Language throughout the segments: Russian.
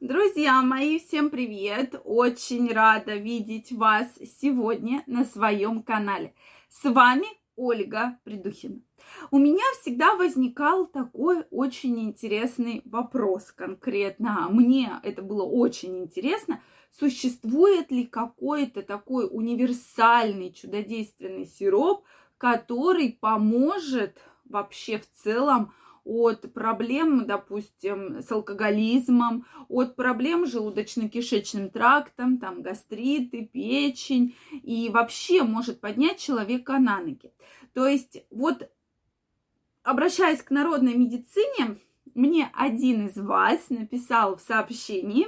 Друзья мои, всем привет! Очень рада видеть вас сегодня на своем канале. С вами Ольга Придухина. У меня всегда возникал такой очень интересный вопрос конкретно. Мне это было очень интересно. Существует ли какой-то такой универсальный чудодейственный сироп, который поможет вообще в целом от проблем, допустим, с алкоголизмом, от проблем с желудочно-кишечным трактом, там гастриты, печень, и вообще может поднять человека на ноги. То есть вот обращаясь к народной медицине, мне один из вас написал в сообщении,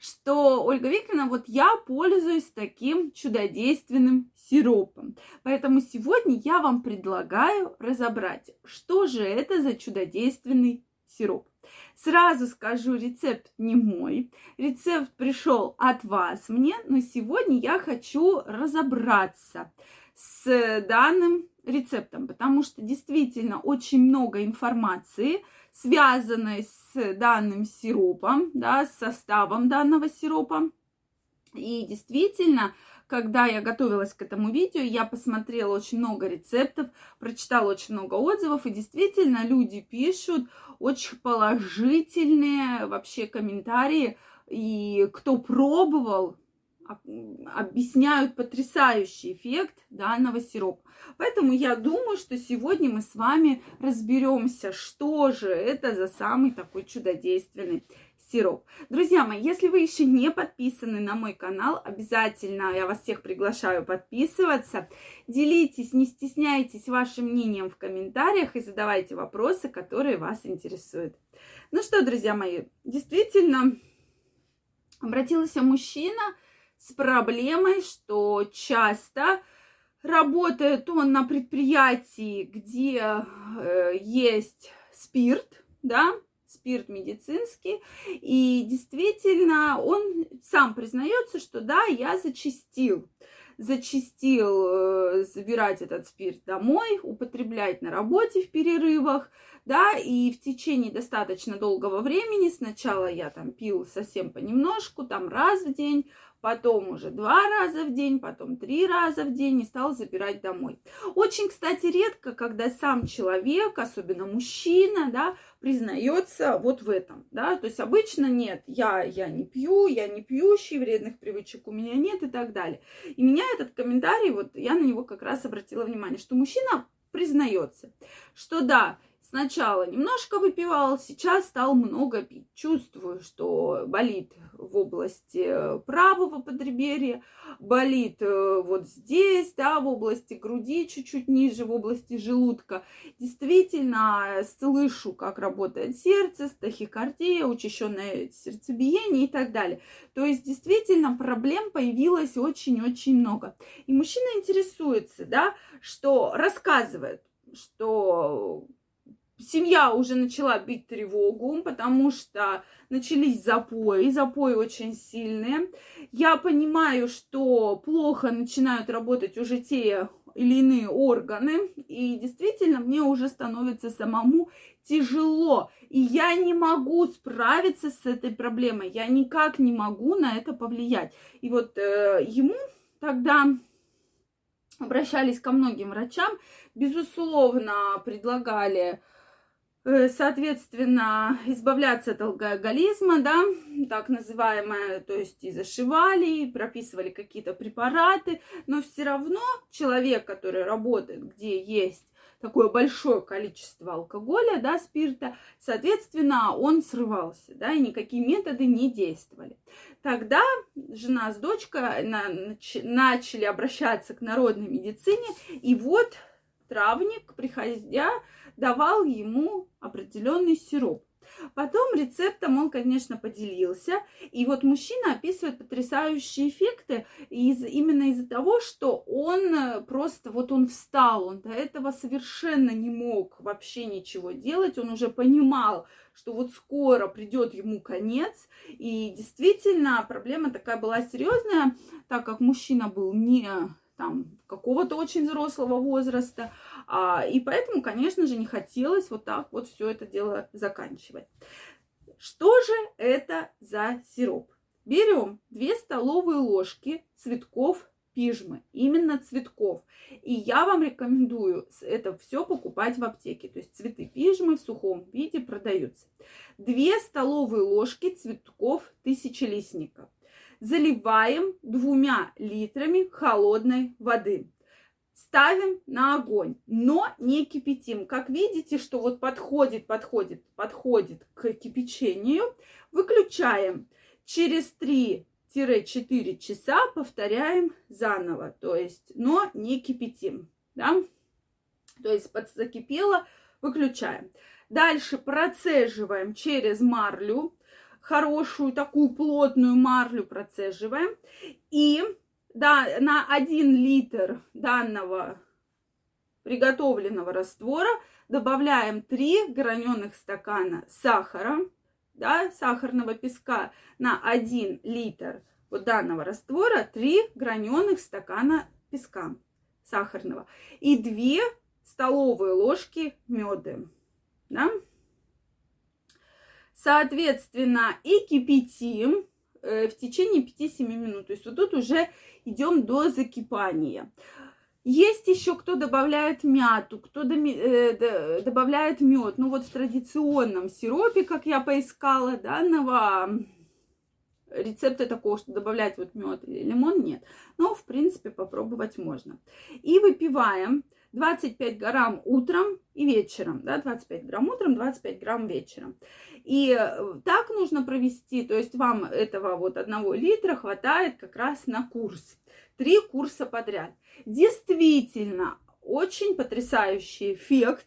что Ольга Викторовна, вот я пользуюсь таким чудодейственным сиропом. Поэтому сегодня я вам предлагаю разобрать, что же это за чудодейственный сироп. Сразу скажу, рецепт не мой. Рецепт пришел от вас мне, но сегодня я хочу разобраться с данным рецептом, потому что действительно очень много информации, связанной с данным сиропом, да, с составом данного сиропа. И действительно, когда я готовилась к этому видео, я посмотрела очень много рецептов, прочитала очень много отзывов, и действительно люди пишут очень положительные вообще комментарии, и кто пробовал, объясняют потрясающий эффект данного сиропа. Поэтому я думаю, что сегодня мы с вами разберемся, что же это за самый такой чудодейственный сироп. Друзья мои, если вы еще не подписаны на мой канал, обязательно я вас всех приглашаю подписываться. Делитесь, не стесняйтесь вашим мнением в комментариях и задавайте вопросы, которые вас интересуют. Ну что, друзья мои, действительно, обратился мужчина с проблемой, что часто работает он на предприятии, где э, есть спирт, да, спирт медицинский, и действительно он сам признается, что да, я зачистил, зачистил э, забирать этот спирт домой, употреблять на работе в перерывах, да, и в течение достаточно долгого времени сначала я там пил совсем понемножку, там раз в день, потом уже два раза в день, потом три раза в день и стал забирать домой. Очень, кстати, редко, когда сам человек, особенно мужчина, да, признается вот в этом, да, то есть обычно нет, я, я не пью, я не пьющий, вредных привычек у меня нет и так далее. И меня этот комментарий, вот я на него как раз обратила внимание, что мужчина признается, что да, Сначала немножко выпивал, сейчас стал много пить. Чувствую, что болит в области правого подреберья, болит э, вот здесь, да, в области груди, чуть-чуть ниже, в области желудка. Действительно, слышу, как работает сердце, тахикардия, учащенное сердцебиение и так далее. То есть, действительно, проблем появилось очень-очень много. И мужчина интересуется, да, что рассказывает, что семья уже начала бить тревогу, потому что начались запои, запои очень сильные. Я понимаю, что плохо начинают работать уже те или иные органы, и действительно мне уже становится самому тяжело, и я не могу справиться с этой проблемой, я никак не могу на это повлиять. И вот э, ему тогда обращались ко многим врачам, безусловно, предлагали соответственно, избавляться от алкоголизма, да, так называемое, то есть и зашивали, и прописывали какие-то препараты, но все равно человек, который работает, где есть такое большое количество алкоголя, да, спирта, соответственно, он срывался, да, и никакие методы не действовали. Тогда жена с дочкой начали обращаться к народной медицине, и вот травник, приходя, давал ему определенный сироп. Потом рецептом он, конечно, поделился. И вот мужчина описывает потрясающие эффекты из, именно из-за того, что он э, просто, вот он встал, он до этого совершенно не мог вообще ничего делать, он уже понимал, что вот скоро придет ему конец. И действительно, проблема такая была серьезная, так как мужчина был не там какого-то очень взрослого возраста, а, и поэтому, конечно же, не хотелось вот так вот все это дело заканчивать. Что же это за сироп? Берем 2 столовые ложки цветков пижмы, именно цветков. И я вам рекомендую это все покупать в аптеке. То есть цветы пижмы в сухом виде продаются. 2 столовые ложки цветков тысячелистника. Заливаем двумя литрами холодной воды. Ставим на огонь, но не кипятим. Как видите, что вот подходит, подходит, подходит к кипячению. Выключаем. Через 3 4 часа повторяем заново, то есть, но не кипятим, да? То есть закипело, выключаем. Дальше процеживаем через марлю, хорошую такую плотную марлю процеживаем. И да, на 1 литр данного приготовленного раствора добавляем 3 граненых стакана сахара да, сахарного песка на 1 литр вот данного раствора 3 граненых стакана песка сахарного и 2 столовые ложки меда. Да? Соответственно, и кипятим э, в течение 5-7 минут. То есть вот тут уже идем до закипания. Есть еще кто добавляет мяту, кто э, добавляет мед. Ну вот в традиционном сиропе, как я поискала, данного рецепта такого, что добавлять вот мед или лимон, нет. Но, в принципе, попробовать можно. И выпиваем 25 грамм утром и вечером. Да, 25 грамм утром, 25 грамм вечером. И э, так нужно провести, то есть вам этого вот одного литра хватает как раз на курс. Три курса подряд. Действительно, очень потрясающий эффект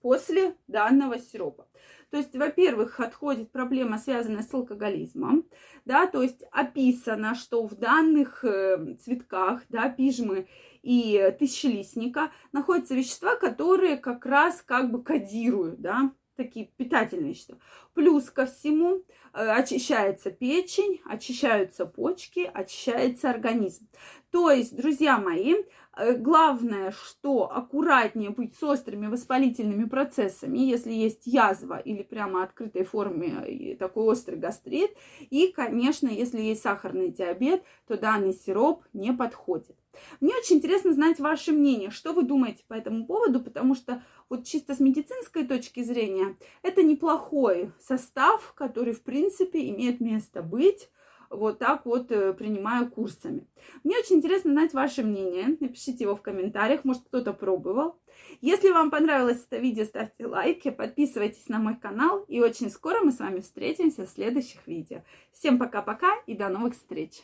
после данного сиропа. То есть, во-первых, отходит проблема, связанная с алкоголизмом, да, то есть описано, что в данных э, цветках, да, пижмы и тысячелистника находятся вещества, которые как раз как бы кодируют, да, такие питательные вещества. Плюс ко всему э, очищается печень, очищаются почки, очищается организм. То есть, друзья мои, э, главное, что аккуратнее быть с острыми воспалительными процессами, если есть язва или прямо открытой форме такой острый гастрит. И, конечно, если есть сахарный диабет, то данный сироп не подходит. Мне очень интересно знать ваше мнение, что вы думаете по этому поводу, потому что вот чисто с медицинской точки зрения это неплохой состав, который, в принципе, имеет место быть вот так вот э, принимаю курсами. Мне очень интересно знать ваше мнение. Напишите его в комментариях, может кто-то пробовал. Если вам понравилось это видео, ставьте лайки, подписывайтесь на мой канал. И очень скоро мы с вами встретимся в следующих видео. Всем пока-пока и до новых встреч!